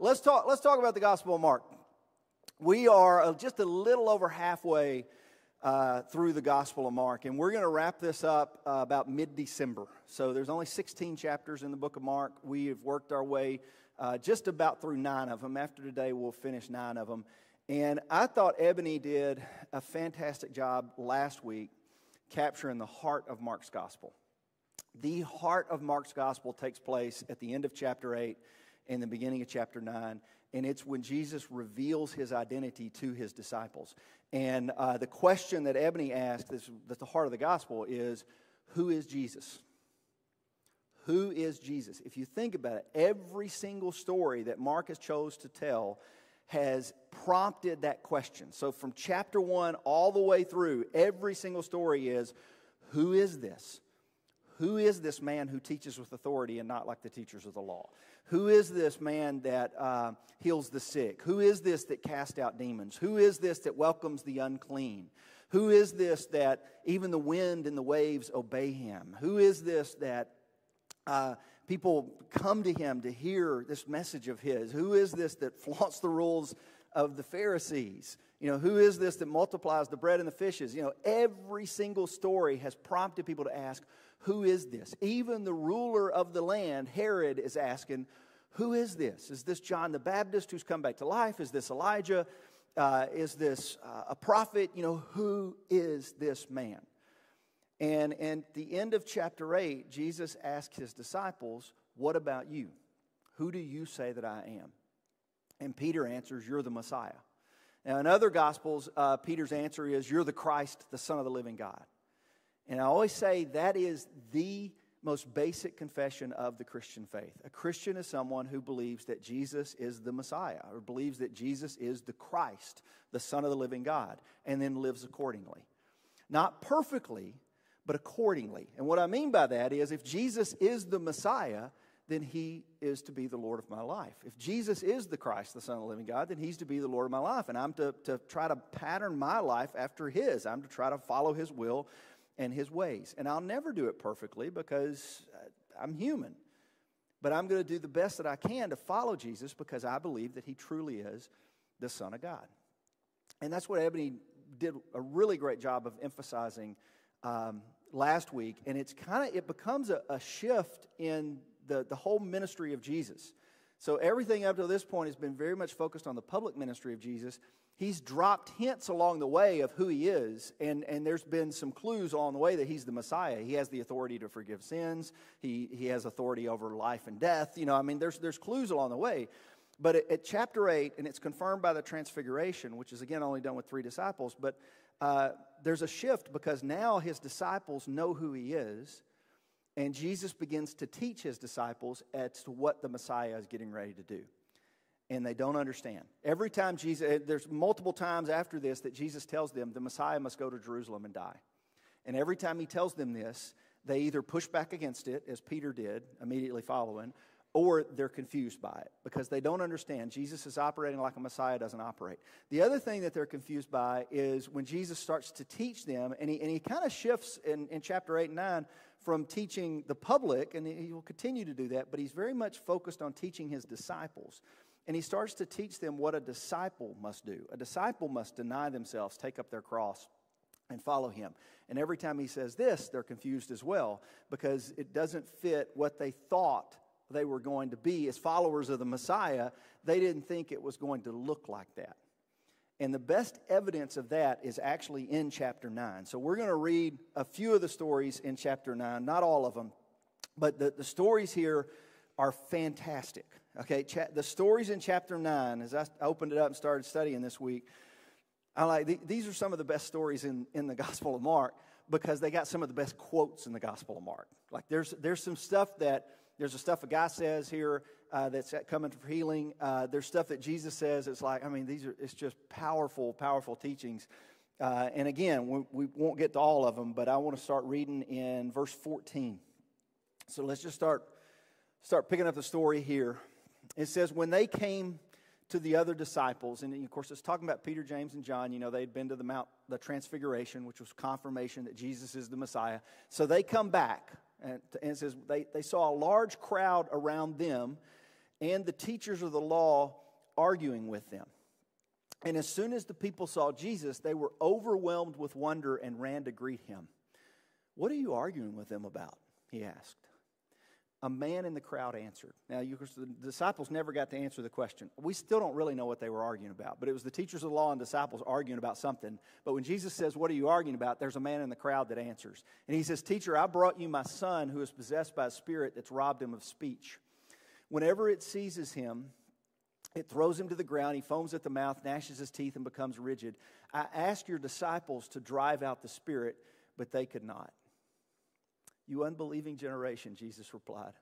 let's talk, let's talk about the Gospel of Mark. We are uh, just a little over halfway uh, through the Gospel of Mark, and we're going to wrap this up uh, about mid December. So there's only 16 chapters in the book of Mark. We have worked our way uh, just about through nine of them. After today, we'll finish nine of them. And I thought Ebony did a fantastic job last week capturing the heart of Mark's Gospel. The heart of Mark's Gospel takes place at the end of chapter 8 and the beginning of chapter 9 and it's when Jesus reveals his identity to his disciples. And uh, the question that Ebony asked, that's, that's the heart of the gospel, is who is Jesus? Who is Jesus? If you think about it, every single story that Mark has chose to tell has prompted that question. So from chapter 1 all the way through, every single story is who is this? Who is this man who teaches with authority and not like the teachers of the law? Who is this man that uh, heals the sick? Who is this that casts out demons? Who is this that welcomes the unclean? Who is this that even the wind and the waves obey him? Who is this that uh, people come to him to hear this message of his? Who is this that flaunts the rules of the Pharisees? You know, who is this that multiplies the bread and the fishes? You know, every single story has prompted people to ask, who is this? Even the ruler of the land, Herod, is asking, Who is this? Is this John the Baptist who's come back to life? Is this Elijah? Uh, is this uh, a prophet? You know, who is this man? And, at the end of chapter 8, Jesus asks his disciples, What about you? Who do you say that I am? And Peter answers, You're the Messiah. Now, in other Gospels, uh, Peter's answer is, You're the Christ, the Son of the living God. And I always say that is the most basic confession of the Christian faith. A Christian is someone who believes that Jesus is the Messiah or believes that Jesus is the Christ, the Son of the living God, and then lives accordingly. Not perfectly, but accordingly. And what I mean by that is if Jesus is the Messiah, then he is to be the Lord of my life. If Jesus is the Christ, the Son of the living God, then he's to be the Lord of my life. And I'm to, to try to pattern my life after his. I'm to try to follow his will and his ways. And I'll never do it perfectly because uh, I'm human. But I'm going to do the best that I can to follow Jesus because I believe that he truly is the Son of God. And that's what Ebony did a really great job of emphasizing um, last week. And it's kind of, it becomes a, a shift in the, the whole ministry of Jesus. So everything up to this point has been very much focused on the public ministry of Jesus he's dropped hints along the way of who he is, and, and there's been some clues along the way that he's the Messiah. He has the authority to forgive sins, he, he has authority over life and death. You know, I mean, there's, there's clues along the way. But at, at chapter 8, and it's confirmed by the transfiguration, which is again only done with three disciples, but uh, there's a shift because now his disciples know who he is. And Jesus begins to teach his disciples as to what the Messiah is getting ready to do and they don't understand. Every time Jesus, eh, there's multiple times after this that Jesus tells them the Messiah must go to Jerusalem and die. And every time he tells them this, they either push back against it, as Peter did immediately following, or they're confused by it because they don't understand. Jesus is operating like a Messiah doesn't operate. The other thing that they're confused by is when Jesus starts to teach them, and he, and he kind of shifts in, in chapter 8 and 9 from teaching the public, and he will continue to do that, but he's very much focused on teaching his disciples. And he starts to teach them what a disciple must do. A disciple must deny themselves, take up their cross, and follow him. And every time he says this, they're confused as well because it doesn't fit what they thought they were going to be as followers of the Messiah. They didn't think it was going to look like that. And the best evidence of that is actually in chapter 9. So we're going to read a few of the stories in chapter 9, not all of them, but the, the stories here are fantastic. Okay, cha- the stories in chapter 9, as I opened it up and started studying this week, I like th- these are some of the best stories in, in the Gospel of Mark because they got some of the best quotes in the Gospel of Mark. Like there's there's some stuff that there's the stuff a guy says here uh, that's coming for healing. Uh, there's stuff that Jesus says. It's like I mean these are it's just powerful powerful teachings. Uh, and again, we, we won't get to all of them, but I want to start reading in verse 14. So let's just start start picking up the story here. It says, when they came to the other disciples, and of course it's talking about Peter, James, and John, you know, they'd been to the Mount, the Transfiguration, which was confirmation that Jesus is the Messiah. So they come back, and, it says they, they saw a large crowd around them and the teachers of the law arguing with them. And as soon as the people saw Jesus, they were overwhelmed with wonder and ran to greet him. What are you arguing with them about? He asked. A man in the crowd answered. Now, you, the disciples never got to answer the question. We still don't really know what they were arguing about, but it was the teachers of the law and disciples arguing about something. But when Jesus says, What are you arguing about? there's a man in the crowd that answers. And he says, Teacher, I brought you my son who is possessed by a spirit that's robbed him of speech. Whenever it seizes him, it throws him to the ground. He foams at the mouth, gnashes his teeth, and becomes rigid. I asked your disciples to drive out the spirit, but they could not. You unbelieving generation, Jesus replied.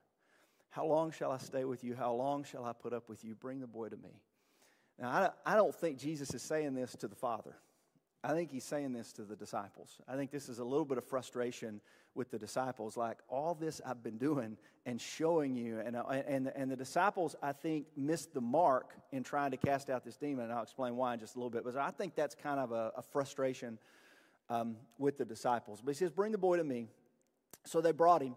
How long shall I stay with you? How long shall I put up with you? Bring the boy to me. Now, I don't think Jesus is saying this to the Father. I think he's saying this to the disciples. I think this is a little bit of frustration with the disciples. Like, all this I've been doing and showing you. And, and, and the disciples, I think, missed the mark in trying to cast out this demon. And I'll explain why in just a little bit. But I think that's kind of a, a frustration um, with the disciples. But he says, Bring the boy to me. So they brought him.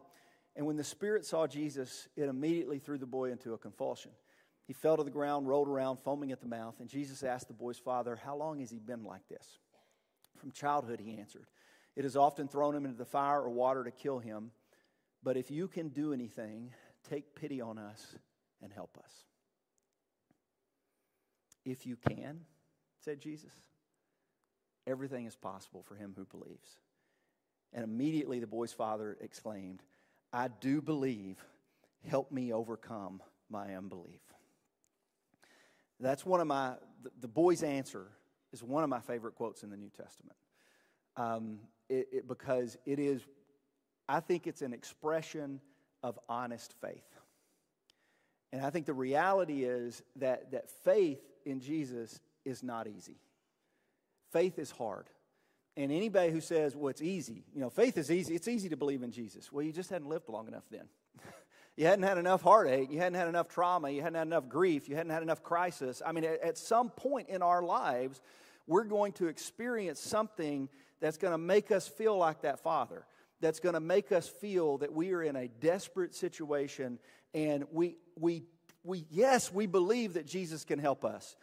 And when the spirit saw Jesus, it immediately threw the boy into a convulsion. He fell to the ground, rolled around, foaming at the mouth. And Jesus asked the boy's father, How long has he been like this? From childhood, he answered. It has often thrown him into the fire or water to kill him. But if you can do anything, take pity on us and help us. If you can, said Jesus, everything is possible for him who believes. And immediately the boy's father exclaimed, I do believe. Help me overcome my unbelief. That's one of my, the, boy's answer is one of my favorite quotes in the New Testament. Um, it, it, because it is, I think it's an expression of honest faith. And I think the reality is that, that faith in Jesus is not easy. Faith is hard. And anybody who says, well, it's easy, you know, faith is easy, it's easy to believe in Jesus. Well, you just hadn't lived long enough then. You hadn't had enough heartache, you hadn't had enough trauma, you hadn't had enough grief, you hadn't had enough crisis. I mean, at, at some point in our lives, we're going to experience something that's going to make us feel like that father, that's going to make us feel that we are in a desperate situation and we, we, we yes, we believe that Jesus can help us.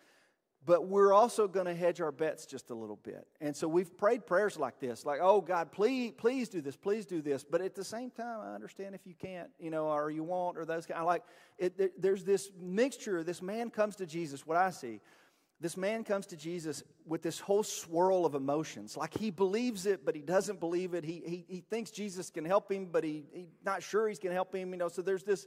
But we're also going to hedge our bets just a little bit. And so we've prayed prayers like this, like, oh God, please, please do this, please do this. But at the same time, I understand if you can't, you know, or you won't, or those kind of like, it, there's this mixture. This man comes to Jesus, what I see, this man comes to Jesus with this whole swirl of emotions. Like he believes it, but he doesn't believe it. He, he, he thinks Jesus can help him, but he, he's not sure he's going to help him. You know, so there's this,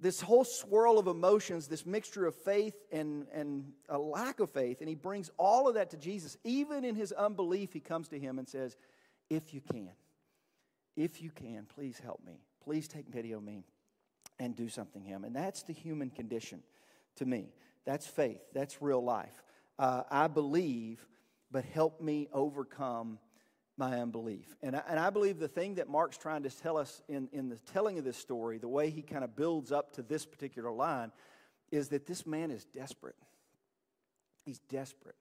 this whole swirl of emotions, this mixture of faith and, and a lack of faith. And he brings all of that to Jesus. Even in his unbelief, he comes to him and says, If you can, if you can, please help me. Please take pity on me and do something him. And that's the human condition to me. That's faith. That's real life. Uh, I believe, but help me overcome my unbelief. And I, and I believe the thing that Mark's trying to tell us in, in the telling of this story, the way he kind of builds up to this particular line, is that this man is desperate. He's desperate.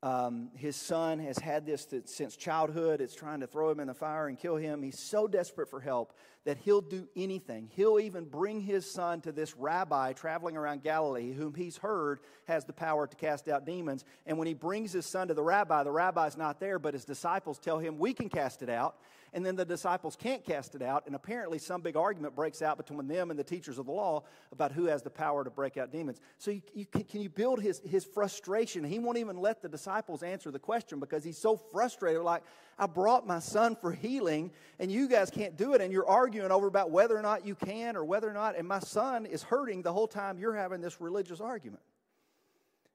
Um, his son has had this since childhood. It's trying to throw him in the fire and kill him. He's so desperate for help that he'll do anything. He'll even bring his son to this rabbi traveling around Galilee, whom he's heard has the power to cast out demons. And when he brings his son to the rabbi, the rabbi's not there, but his disciples tell him, We can cast it out and then the disciples can't cast it out, and apparently some big argument breaks out between them and the teachers of the law about who has the power to break out demons. So you, you, can you build his, his frustration? He won't even let the disciples answer the question because he's so frustrated. Like, I brought my son for healing, and you guys can't do it, and you're arguing over about whether or not you can or whether or not, and my son is hurting the whole time you're having this religious argument.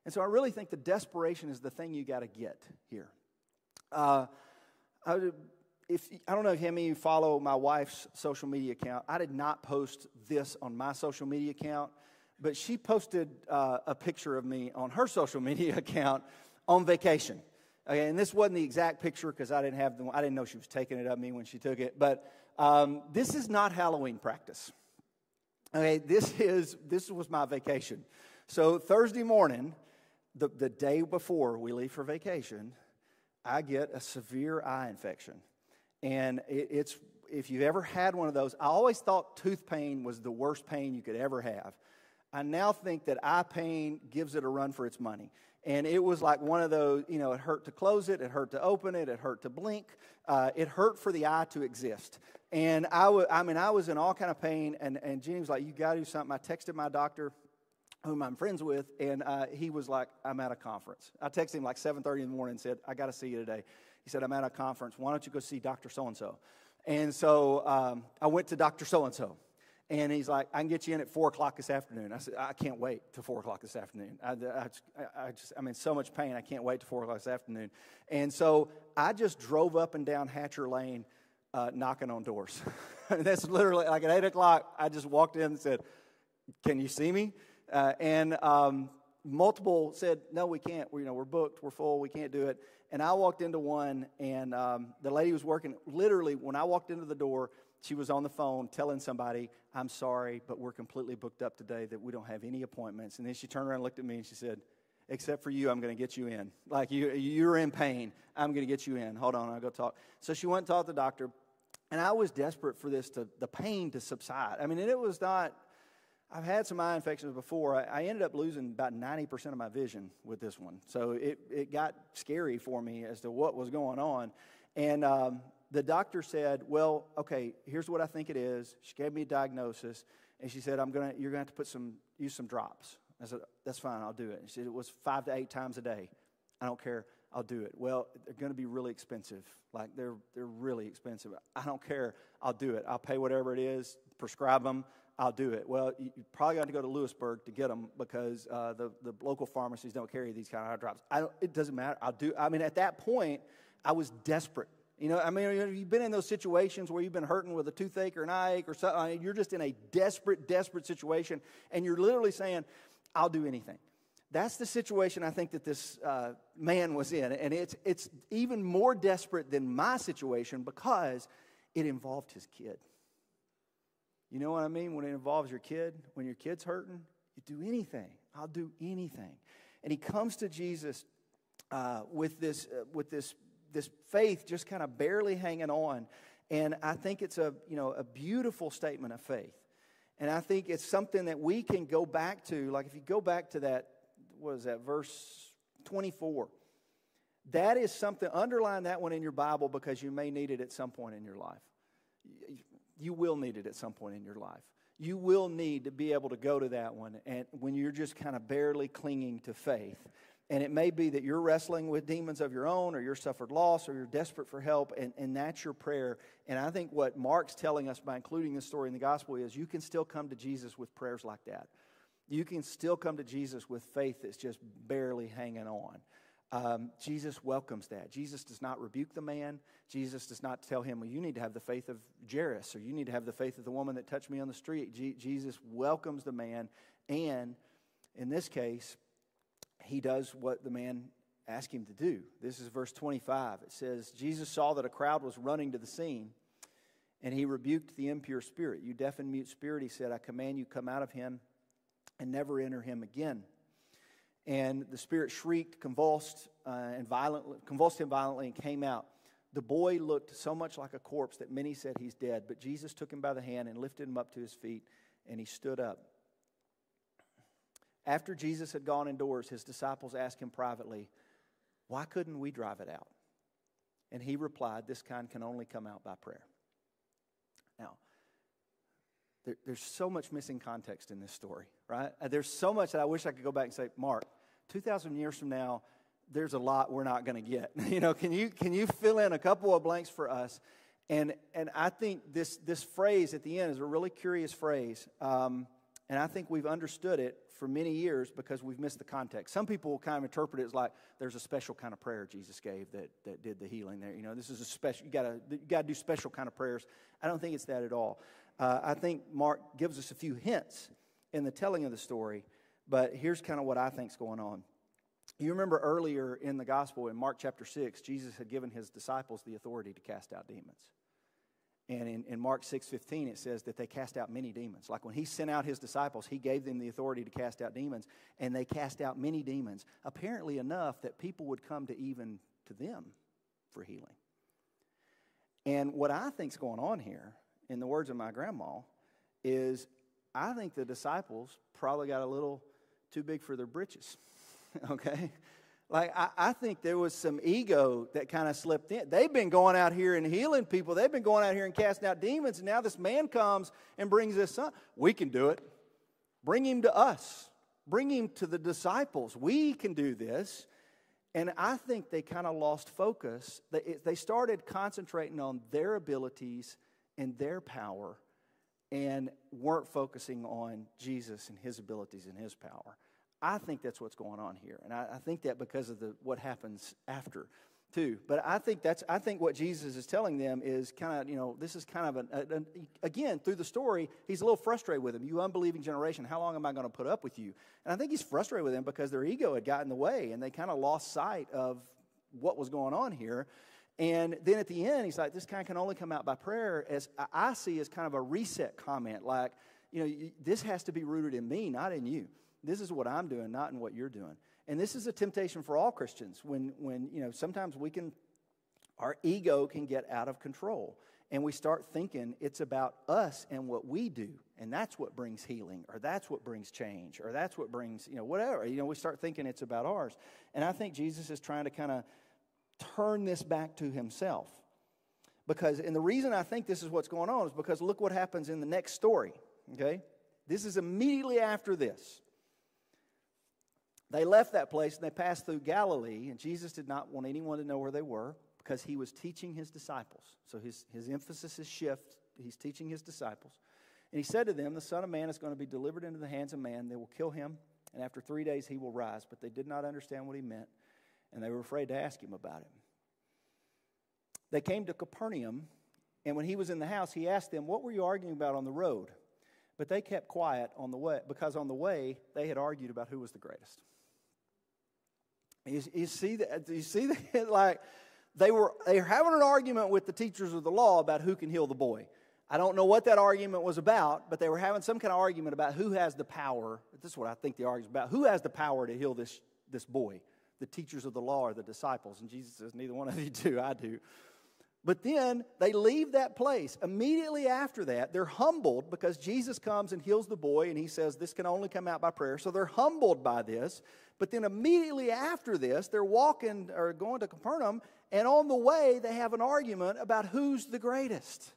And so I really think the desperation is the thing you got to get here. Uh, I if I don't know if how many of you follow my wife's social media account. I did not post this on my social media account, but she posted uh, a picture of me on her social media account on vacation. Okay, and this wasn't the exact picture because I didn't have the, I didn't know she was taking it of me when she took it. But um, this is not Halloween practice. Okay, this is this was my vacation. So Thursday morning, the, the day before we leave for vacation, I get a severe eye infection. And it, it's, if you've ever had one of those, I always thought tooth pain was the worst pain you could ever have. I now think that eye pain gives it a run for its money. And it was like one of those, you know, it hurt to close it, it hurt to open it, it hurt to blink, uh, it hurt for the eye to exist. And I, w- I mean, I was in all kind of pain, and, and Jenny was like, you got to do something. I texted my doctor, whom I'm friends with, and uh, he was like, I'm at a conference. I texted him like 7.30 in the morning and said, I got to see you today. He said, I'm at a conference. Why don't you go see Dr. So-and-so? And so um, I went to Dr. So-and-so. And he's like, I can get you in at four o'clock this afternoon. I said, I can't wait till four o'clock this afternoon. I, I, I, just, I'm in so much pain. I can't wait till four o'clock this afternoon. And so I just drove up and down Hatcher Lane, uh, knocking on doors. That's literally like at eight o'clock. I just walked in and said, "Can you see me?" Uh, and um, multiple said, "No, we can't. We, you know, we're booked. We're full. We can't do it." And I walked into one, and um, the lady was working. Literally, when I walked into the door, she was on the phone telling somebody, I'm sorry, but we're completely booked up today that we don't have any appointments. And then she turned around and looked at me and she said, Except for you, I'm going to get you in. Like you, you're in pain. I'm going to get you in. Hold on, I'll go talk. So she went and talked to the doctor. And I was desperate for this to, the pain to subside. I mean, and it was not, I've had some eye infections before. I, ended up losing about 90% of my vision with this one. So it, it got scary for me as to what was going on. And um, the doctor said, Well, okay, here's what I think it is. She gave me a diagnosis, and she said, I'm gonna, You're going to have to put some, use some drops. I said, That's fine, I'll do it. she said, It was five to eight times a day. I don't care, I'll do it. Well, they're going to be really expensive. Like, they're, they're really expensive. I don't care, I'll do it. I'll pay whatever it is, prescribe them. I'll do it. Well, you, probably got to go to Lewisburg to get them because uh, the, the local pharmacies don't carry these kind of eye drops. it doesn't matter. I'll do. I mean, at that point, I was desperate. You know, I mean, you've been in those situations where you've been hurting with a toothache or an eye or something. I mean, you're just in a desperate, desperate situation, and you're literally saying, I'll do anything. That's the situation I think that this uh, man was in. And it's, it's even more desperate than my situation because it involved his kid. You know what I mean? When it involves your kid, when your kid's hurting, you do anything. I'll do anything. And he comes to Jesus uh, with, this, uh, with this this faith just kind of barely hanging on. And I think it's a, you know, a beautiful statement of faith. And I think it's something that we can go back to. Like if you go back to that, what is that, verse 24. That is something, underline that one in your Bible because you may need it at some point in your life. You will need it at some point in your life. You will need to be able to go to that one and when you're just kind of barely clinging to faith and it may be that you're wrestling with demons of your own, or you're suffered loss, or you're desperate for help, and, and that's your prayer. And I think what Mark's telling us by including this story in the gospel is you can still come to Jesus with prayers like that. You can still come to Jesus with faith that's just barely hanging on. Um, Jesus welcomes that. Jesus does not rebuke the man. Jesus does not tell him, well, you need to have the faith of Jairus, or you need to have the faith of the woman that touched me on the street. Je- Jesus welcomes the man, and in this case, he does what the man asked him to do. This is verse 25. It says, Jesus saw that a crowd was running to the scene, and he rebuked the impure spirit. You deaf and mute spirit, he said, I command you, come out of him and never enter him again. And the spirit shrieked, convulsed, uh, and violently, convulsed him violently, and came out. The boy looked so much like a corpse that many said he's dead, but Jesus took him by the hand and lifted him up to his feet, and he stood up. After Jesus had gone indoors, his disciples asked him privately, Why couldn't we drive it out? And he replied, This kind can only come out by prayer. There, there's so much missing context in this story, right? There's so much that I wish I could go back and say, Mark, 2,000 years from now, there's a lot we're not going to get. you know, can you, can you fill in a couple of blanks for us? And, and I think this, this phrase at the end is a really curious phrase. Um, and I think we've understood it for many years because we've missed the context. Some people will kind of interpret it as like there's a special kind of prayer Jesus gave that, that did the healing there. You know, this is a special, you gotta, you gotta do special kind of prayers. I don't think it's that at all. Uh, I think Mark gives us a few hints in the telling of the story, but here's kind of what I think's going on. You remember earlier in the gospel in Mark chapter 6, Jesus had given his disciples the authority to cast out demons. And in, in Mark 6.15, it says that they cast out many demons. Like when he sent out his disciples, he gave them the authority to cast out demons, and they cast out many demons, apparently enough that people would come to even to them for healing. And what I think's going on here, in the words of my grandma, is I think the disciples probably got a little too big for their britches. okay? Like, I, I, think there was some ego that kind of slipped in. They've been going out here and healing people, they've been going out here and casting out demons, and now this man comes and brings this son. We can do it. Bring him to us, bring him to the disciples. We can do this. And I think they kind of lost focus. They, they started concentrating on their abilities and their power and weren't focusing on Jesus and his abilities and his power. I think that's what's going on here. And I, I think that because of the, what happens after too. But I think that's I think what Jesus is telling them is kind of you know this is kind of an, an, again through the story he's a little frustrated with them. You unbelieving generation, how long am I going to put up with you? And I think he's frustrated with them because their ego had gotten in the way and they kind of lost sight of what was going on here. And then at the end, he's like, "This kind can only come out by prayer." As I see as kind of a reset comment, like you know, this has to be rooted in me, not in you. This is what I'm doing, not in what you're doing. And this is a temptation for all Christians when, when you know, sometimes we can, our ego can get out of control. And we start thinking it's about us and what we do. And that's what brings healing, or that's what brings change, or that's what brings, you know, whatever. You know, we start thinking it's about ours. And I think Jesus is trying to kind of turn this back to himself. Because, and the reason I think this is what's going on is because look what happens in the next story, okay? This is immediately after this. They left that place and they passed through Galilee, and Jesus did not want anyone to know where they were because he was teaching his disciples. So his, his emphasis is shift. He's teaching his disciples. And he said to them, The Son of Man is going to be delivered into the hands of man. They will kill him, and after three days he will rise. But they did not understand what he meant, and they were afraid to ask him about it. They came to Capernaum, and when he was in the house, he asked them, What were you arguing about on the road? But they kept quiet on the way because on the way they had argued about who was the greatest. You, you see that? You see that? like they were they were having an argument with the teachers of the law about who can heal the boy. I don't know what that argument was about, but they were having some kind of argument about who has the power. This is what I think the argument about. Who has the power to heal this, this boy? The teachers of the law are the disciples? And Jesus says, Neither one of you do, I do. But then they leave that place. Immediately after that, they're humbled because Jesus comes and heals the boy, and he says, This can only come out by prayer. So they're humbled by this. But then immediately after this, they're walking or going to Capernaum, and on the way, they have an argument about who's the greatest.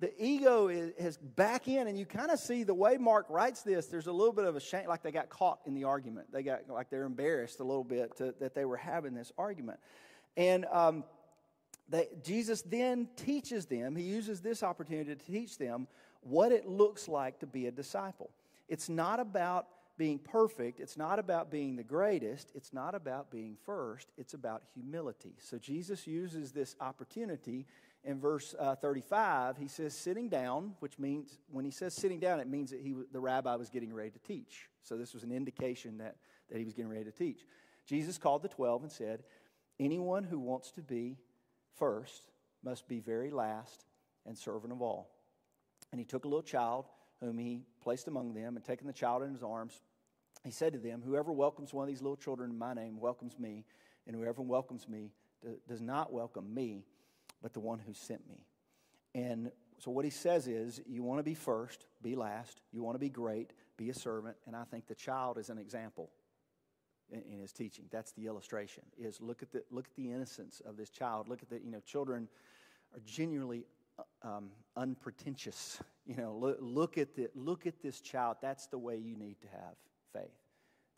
The ego is, is back in, and you kind of see the way Mark writes this. There's a little bit of a shame, like they got caught in the argument. They got like they're embarrassed a little bit to, that they were having this argument, and um, they, Jesus then teaches them. He uses this opportunity to teach them what it looks like to be a disciple. It's not about being perfect, it's not about being the greatest, it's not about being first, it's about humility. So Jesus uses this opportunity in verse uh, 35. He says, sitting down, which means, when he says sitting down, it means that he, the rabbi was getting ready to teach. So this was an indication that, that he was getting ready to teach. Jesus called the 12 and said, Anyone who wants to be first must be very last and servant of all. And he took a little child whom he placed among them, and taking the child in his arms, he said to them, Whoever welcomes one of these little children in my name welcomes me, and whoever welcomes me does not welcome me, but the one who sent me. And so what he says is, you want to be first, be last. You want to be great, be a servant. And I think the child is an example in, in, his teaching. That's the illustration. Is look at the look at the innocence of this child. Look at the you know children are genuinely um, unpretentious. You know, look, look, at the, look at this child. That's the way you need to have faith.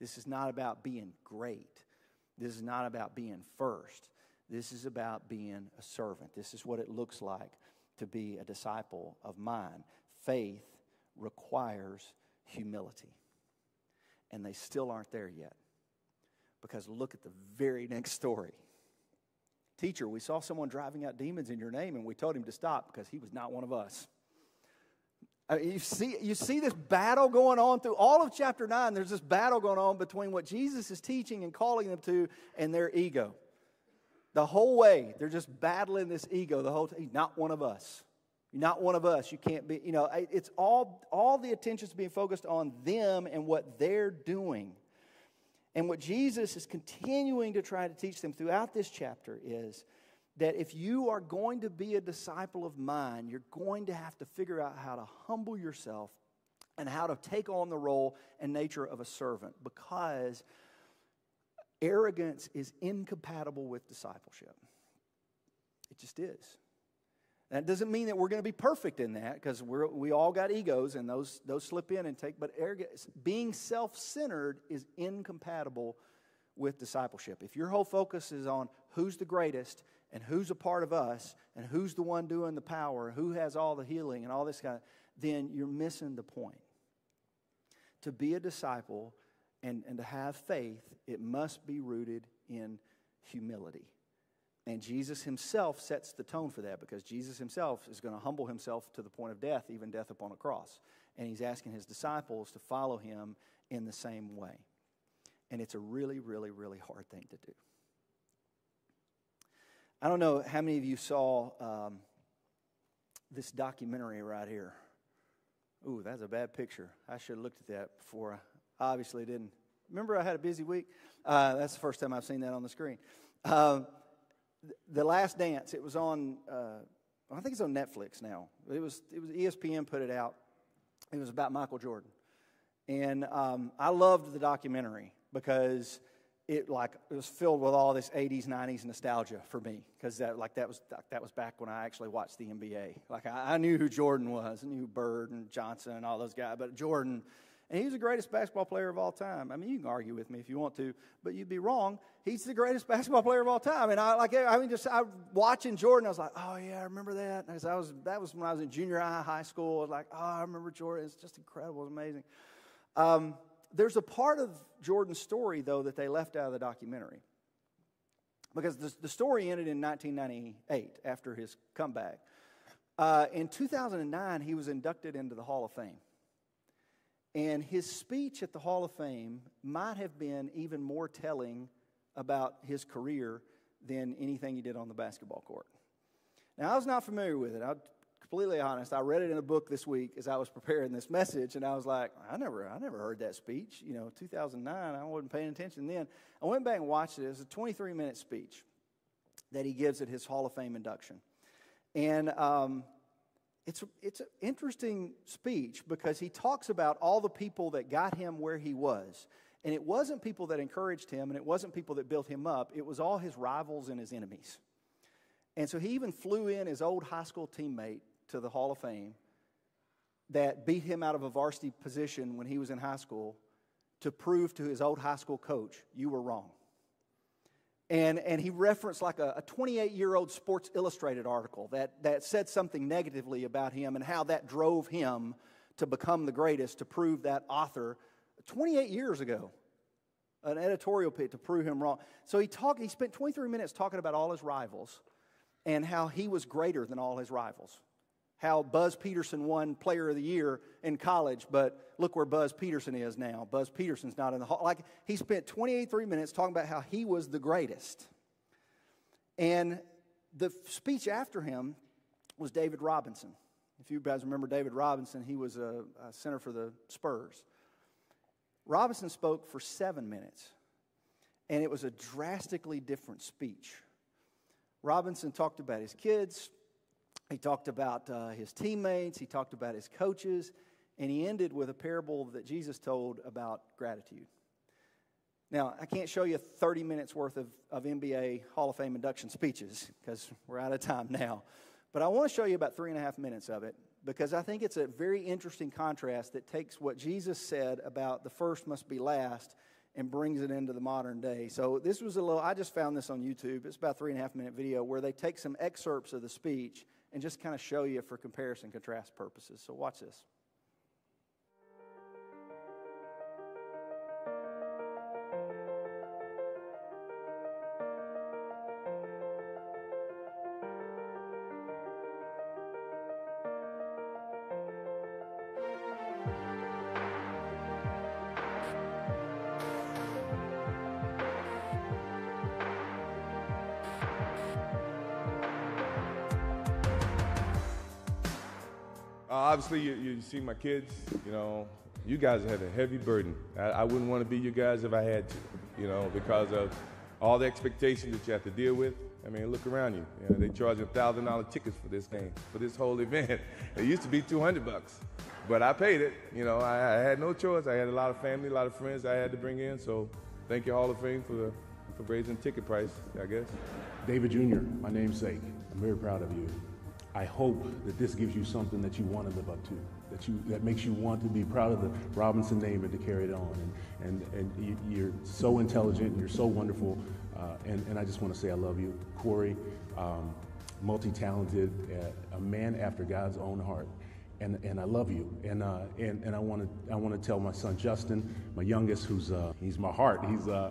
This is not about being great. This is not about being first. This is about being a servant. This is what it looks like to be a disciple of mine. Faith requires humility. And they still aren't there yet. Because look at the very next story. Teacher, we saw someone driving out demons in your name, and we told him to stop because he was not one of us. I mean, you, see, you see this battle going on through all of chapter 9. There's this battle going on between what Jesus is teaching and calling them to and their ego. The whole way, they're just battling this ego the whole time. Not one of us. You're not one of us. You can't be, you know, it's all, all the attention's being focused on them and what they're doing. And what Jesus is continuing to try to teach them throughout this chapter is that if you are going to be a disciple of mine, you're going to have to figure out how to humble yourself and how to take on the role and nature of a servant because arrogance is incompatible with discipleship. It just is. That doesn't mean that we're going to be perfect in that because we we all got egos and those, those slip in and take, but arrogance, being self centered is incompatible with discipleship. If your whole focus is on who's the greatest and who's a part of us and who's the one doing the power, who has all the healing and all this kind of, then you're missing the point. To be a disciple and, and to have faith, it must be rooted in humility. And Jesus himself sets the tone for that because Jesus himself is going to humble himself to the point of death, even death upon a cross. And he's asking his disciples to follow him in the same way. And it's a really, really, really hard thing to do. I don't know how many of you saw um, this documentary right here. Ooh, that's a bad picture. I should have looked at that before. Obviously didn't. Remember, I had a busy week? Uh, that's the first time I've seen that on the screen. Um, the Last Dance. It was on. Uh, I think it's on Netflix now. It was. It was ESPN put it out. It was about Michael Jordan, and um, I loved the documentary because it like it was filled with all this 80s 90s nostalgia for me because that like that was that was back when i actually watched the nba like I, I, knew who jordan was i knew bird and johnson and all those guys but jordan and he's the greatest basketball player of all time. I mean, you can argue with me if you want to, but you'd be wrong. He's the greatest basketball player of all time. And I like, I mean, just I watching Jordan, I was like, oh yeah, I remember that. And I was that was when I was in junior high, high school. I was like, oh, I remember Jordan. It's just incredible. It's amazing. Um, there's a part of Jordan's story though that they left out of the documentary because the, the story ended in 1998 after his comeback. Uh, in 2009, he was inducted into the Hall of Fame. And his speech at the Hall of Fame might have been even more telling about his career than anything he did on the basketball court. Now, I was not familiar with it. I'm completely honest. I read it in a book this week as I was preparing this message, and I was like, I never, I never heard that speech. You know, 2009, I wasn't paying attention then. I went back and watched it. It was a 23 minute speech that he gives at his Hall of Fame induction. And um, it's, it's an interesting speech because he talks about all the people that got him where he was. And it wasn't people that encouraged him and it wasn't people that built him up, it was all his rivals and his enemies. And so he even flew in his old high school teammate to the Hall of Fame that beat him out of a varsity position when he was in high school to prove to his old high school coach, you were wrong. And, and he referenced like a 28 year old Sports Illustrated article that, that said something negatively about him and how that drove him to become the greatest, to prove that author 28 years ago, an editorial pit to prove him wrong. So he, talked, he spent 23 minutes talking about all his rivals and how he was greater than all his rivals how Buzz Peterson won Player of the Year in college, but look where Buzz Peterson is now. Buzz Peterson's not in the hall. Like he spent 28 three minutes talking about how he was the greatest. And the speech after him was David Robinson. If you guys remember David Robinson, he was a, a center for the Spurs. Robinson spoke for seven minutes, and it was a drastically different speech. Robinson talked about his kids, he talked about uh, his teammates, he talked about his coaches, and he ended with a parable that Jesus told about gratitude. Now, I can't show you 30 minutes worth of, of NBA Hall of Fame induction speeches because we're out of time now. But I want to show you about three and a half minutes of it because I think it's a very interesting contrast that takes what Jesus said about the first must be last and brings it into the modern day. So this was a little, I just found this on YouTube. It's about three and a half minute video where they take some excerpts of the speech and just kind of show you for comparison contrast purposes. So watch this. Obviously, you, you see my kids, you know, you guys have a heavy burden. I, I wouldn't want to be you guys if I had to, you know, because of all the expectations that you have to deal with. I mean, look around you. you know, they charging thousand dollar tickets for this game, for this whole event. It used to be two hundred bucks, but I paid it. You know, I, I, had no choice. I had a lot of family, a lot of friends I had to bring in. So, thank you Hall of Fame for for raising ticket price. I guess. David Jr., my namesake. I'm very proud of you. I hope that this gives you something that you want to live up to, that you that makes you want to be proud of the Robinson name and to carry it on. And and, and you, are so intelligent, and you're so wonderful, uh, and and I just want to say I love you, Corey. Um, multi-talented, uh, a man after God's own heart. And, and I love you. And, uh, and, and I want to I wanna tell my son Justin, my youngest, who's uh, he's my heart. He's uh,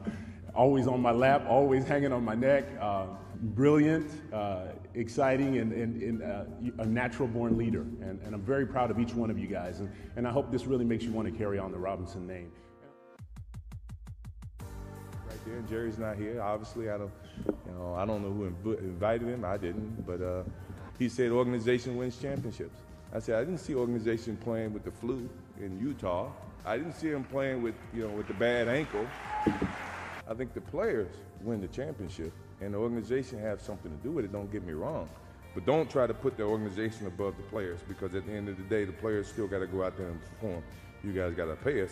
always on my lap, always hanging on my neck. Uh, brilliant, uh, exciting, and, and, and uh, a natural born leader. And, and, I'm very proud of each one of you guys. And, and I hope this really makes you want to carry on the Robinson name. Right there, Jerry's not here. Obviously, I don't, you know, I don't know who invited him. I didn't, but uh, he said organization wins championships. I said I didn't see organization playing with the flu in Utah. I didn't see him playing with, you know, with the bad ankle. I think the players win the championship and the organization have something to do with it, don't get me wrong. But don't try to put the organization above the players because at the end of the day, the players still got to go out there and perform. You guys got to pay us,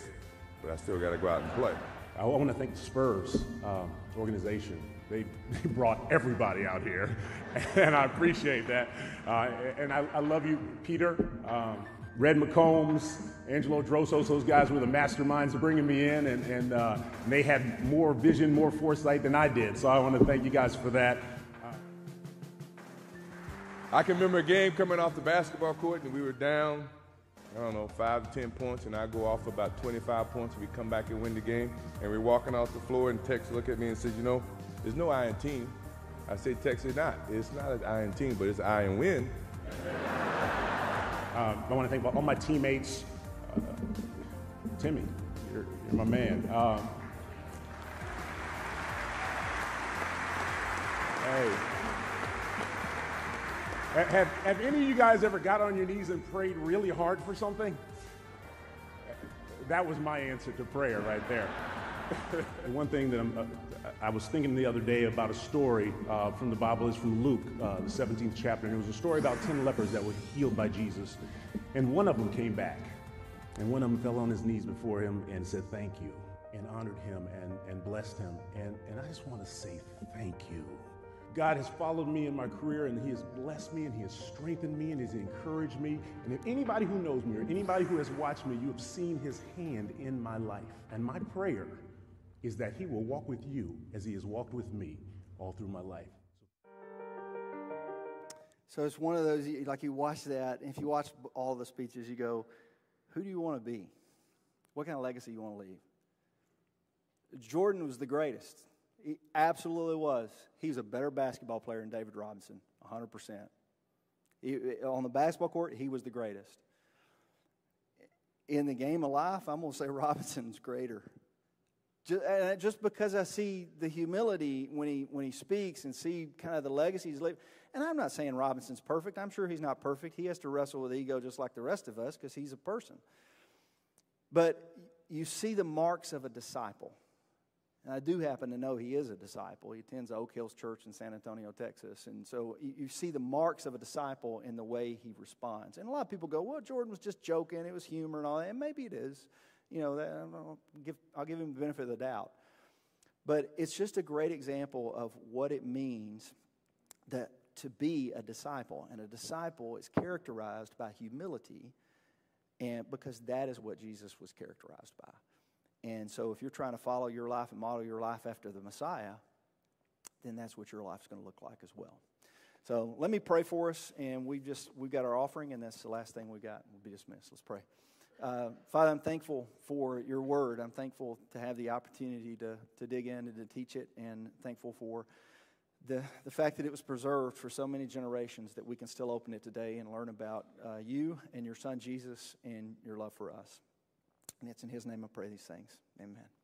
but I still got to go out and play. I want to thank the Spurs um, organization. They, they, brought everybody out here, and I appreciate that. Uh, and I, I, love you, Peter. Um, Red McCombs, Angelo Drossos, those guys were the masterminds of bringing me in, and, and, uh, they had more vision, more foresight than I did. So I want to thank you guys for that. I can remember a game coming off the basketball court, and we were down, I don't know, five to 10 points, and I go off about 25 points, and we come back and win the game. And we're walking off the floor, and Tex look at me and says, You know, there's no I in team. I say, Tex, it's not. It's not an I in team, but it's I in win. Um, I want to thank all my teammates. Uh, Timmy, you're, you're, my man. Um, hey. Have, have any of you guys ever got on your knees and prayed really hard for something? That was my answer to prayer right there. one thing that I'm, uh, I was thinking the other day about a story uh, from the Bible is from Luke, uh, the 17th chapter, and it was a story about 10 lepers that were healed by Jesus. And one of them came back, and one of them fell on his knees before him and said, Thank you, and honored him and, and blessed him. And, and I just want to say thank you. God has followed me in my career and He has blessed me and He has strengthened me and He has encouraged me. And if anybody who knows me or anybody who has watched me, you have seen His hand in my life. And my prayer is that He will walk with you as He has walked with me all through my life. So it's one of those, like you watch that, and if you watch all the speeches, you go, who do you want to be? What kind of legacy you want to leave? Jordan was the greatest. He absolutely was. He was a better basketball player than David Robinson, 100%. He, on the basketball court, he was the greatest. In the game of life, I'm going to say Robinson's greater. Just, just because I see the humility when he, when he speaks and see kind of the legacy he's. And I'm not saying Robinson's perfect. I'm sure he's not perfect. He has to wrestle with ego just like the rest of us because he's a person. But you see the marks of a disciple. And I do happen to know he is a disciple. He attends Oak Hills Church in San Antonio, Texas. And so you, you, see the marks of a disciple in the way he responds. And a lot of people go, well, Jordan was just joking. It was humor and all that. And maybe it is you know, I'll give, I'll give him the benefit of the doubt. But it's just a great example of what it means that to be a disciple. And a disciple is characterized by humility, and because that is what Jesus was characterized by. And so if you're trying to follow your life and model your life after the Messiah, then that's what your life's going to look like as well. So let me pray for us, and we've just we've got our offering, and that's the last thing we got. We'll be dismissed. Let's pray. Uh, Father, I'm thankful for your word. I'm thankful to have the opportunity to, to dig in and to teach it, and thankful for the, the fact that it was preserved for so many generations that we can still open it today and learn about uh, you and your son Jesus and your love for us. And it's in his name I pray these things. Amen.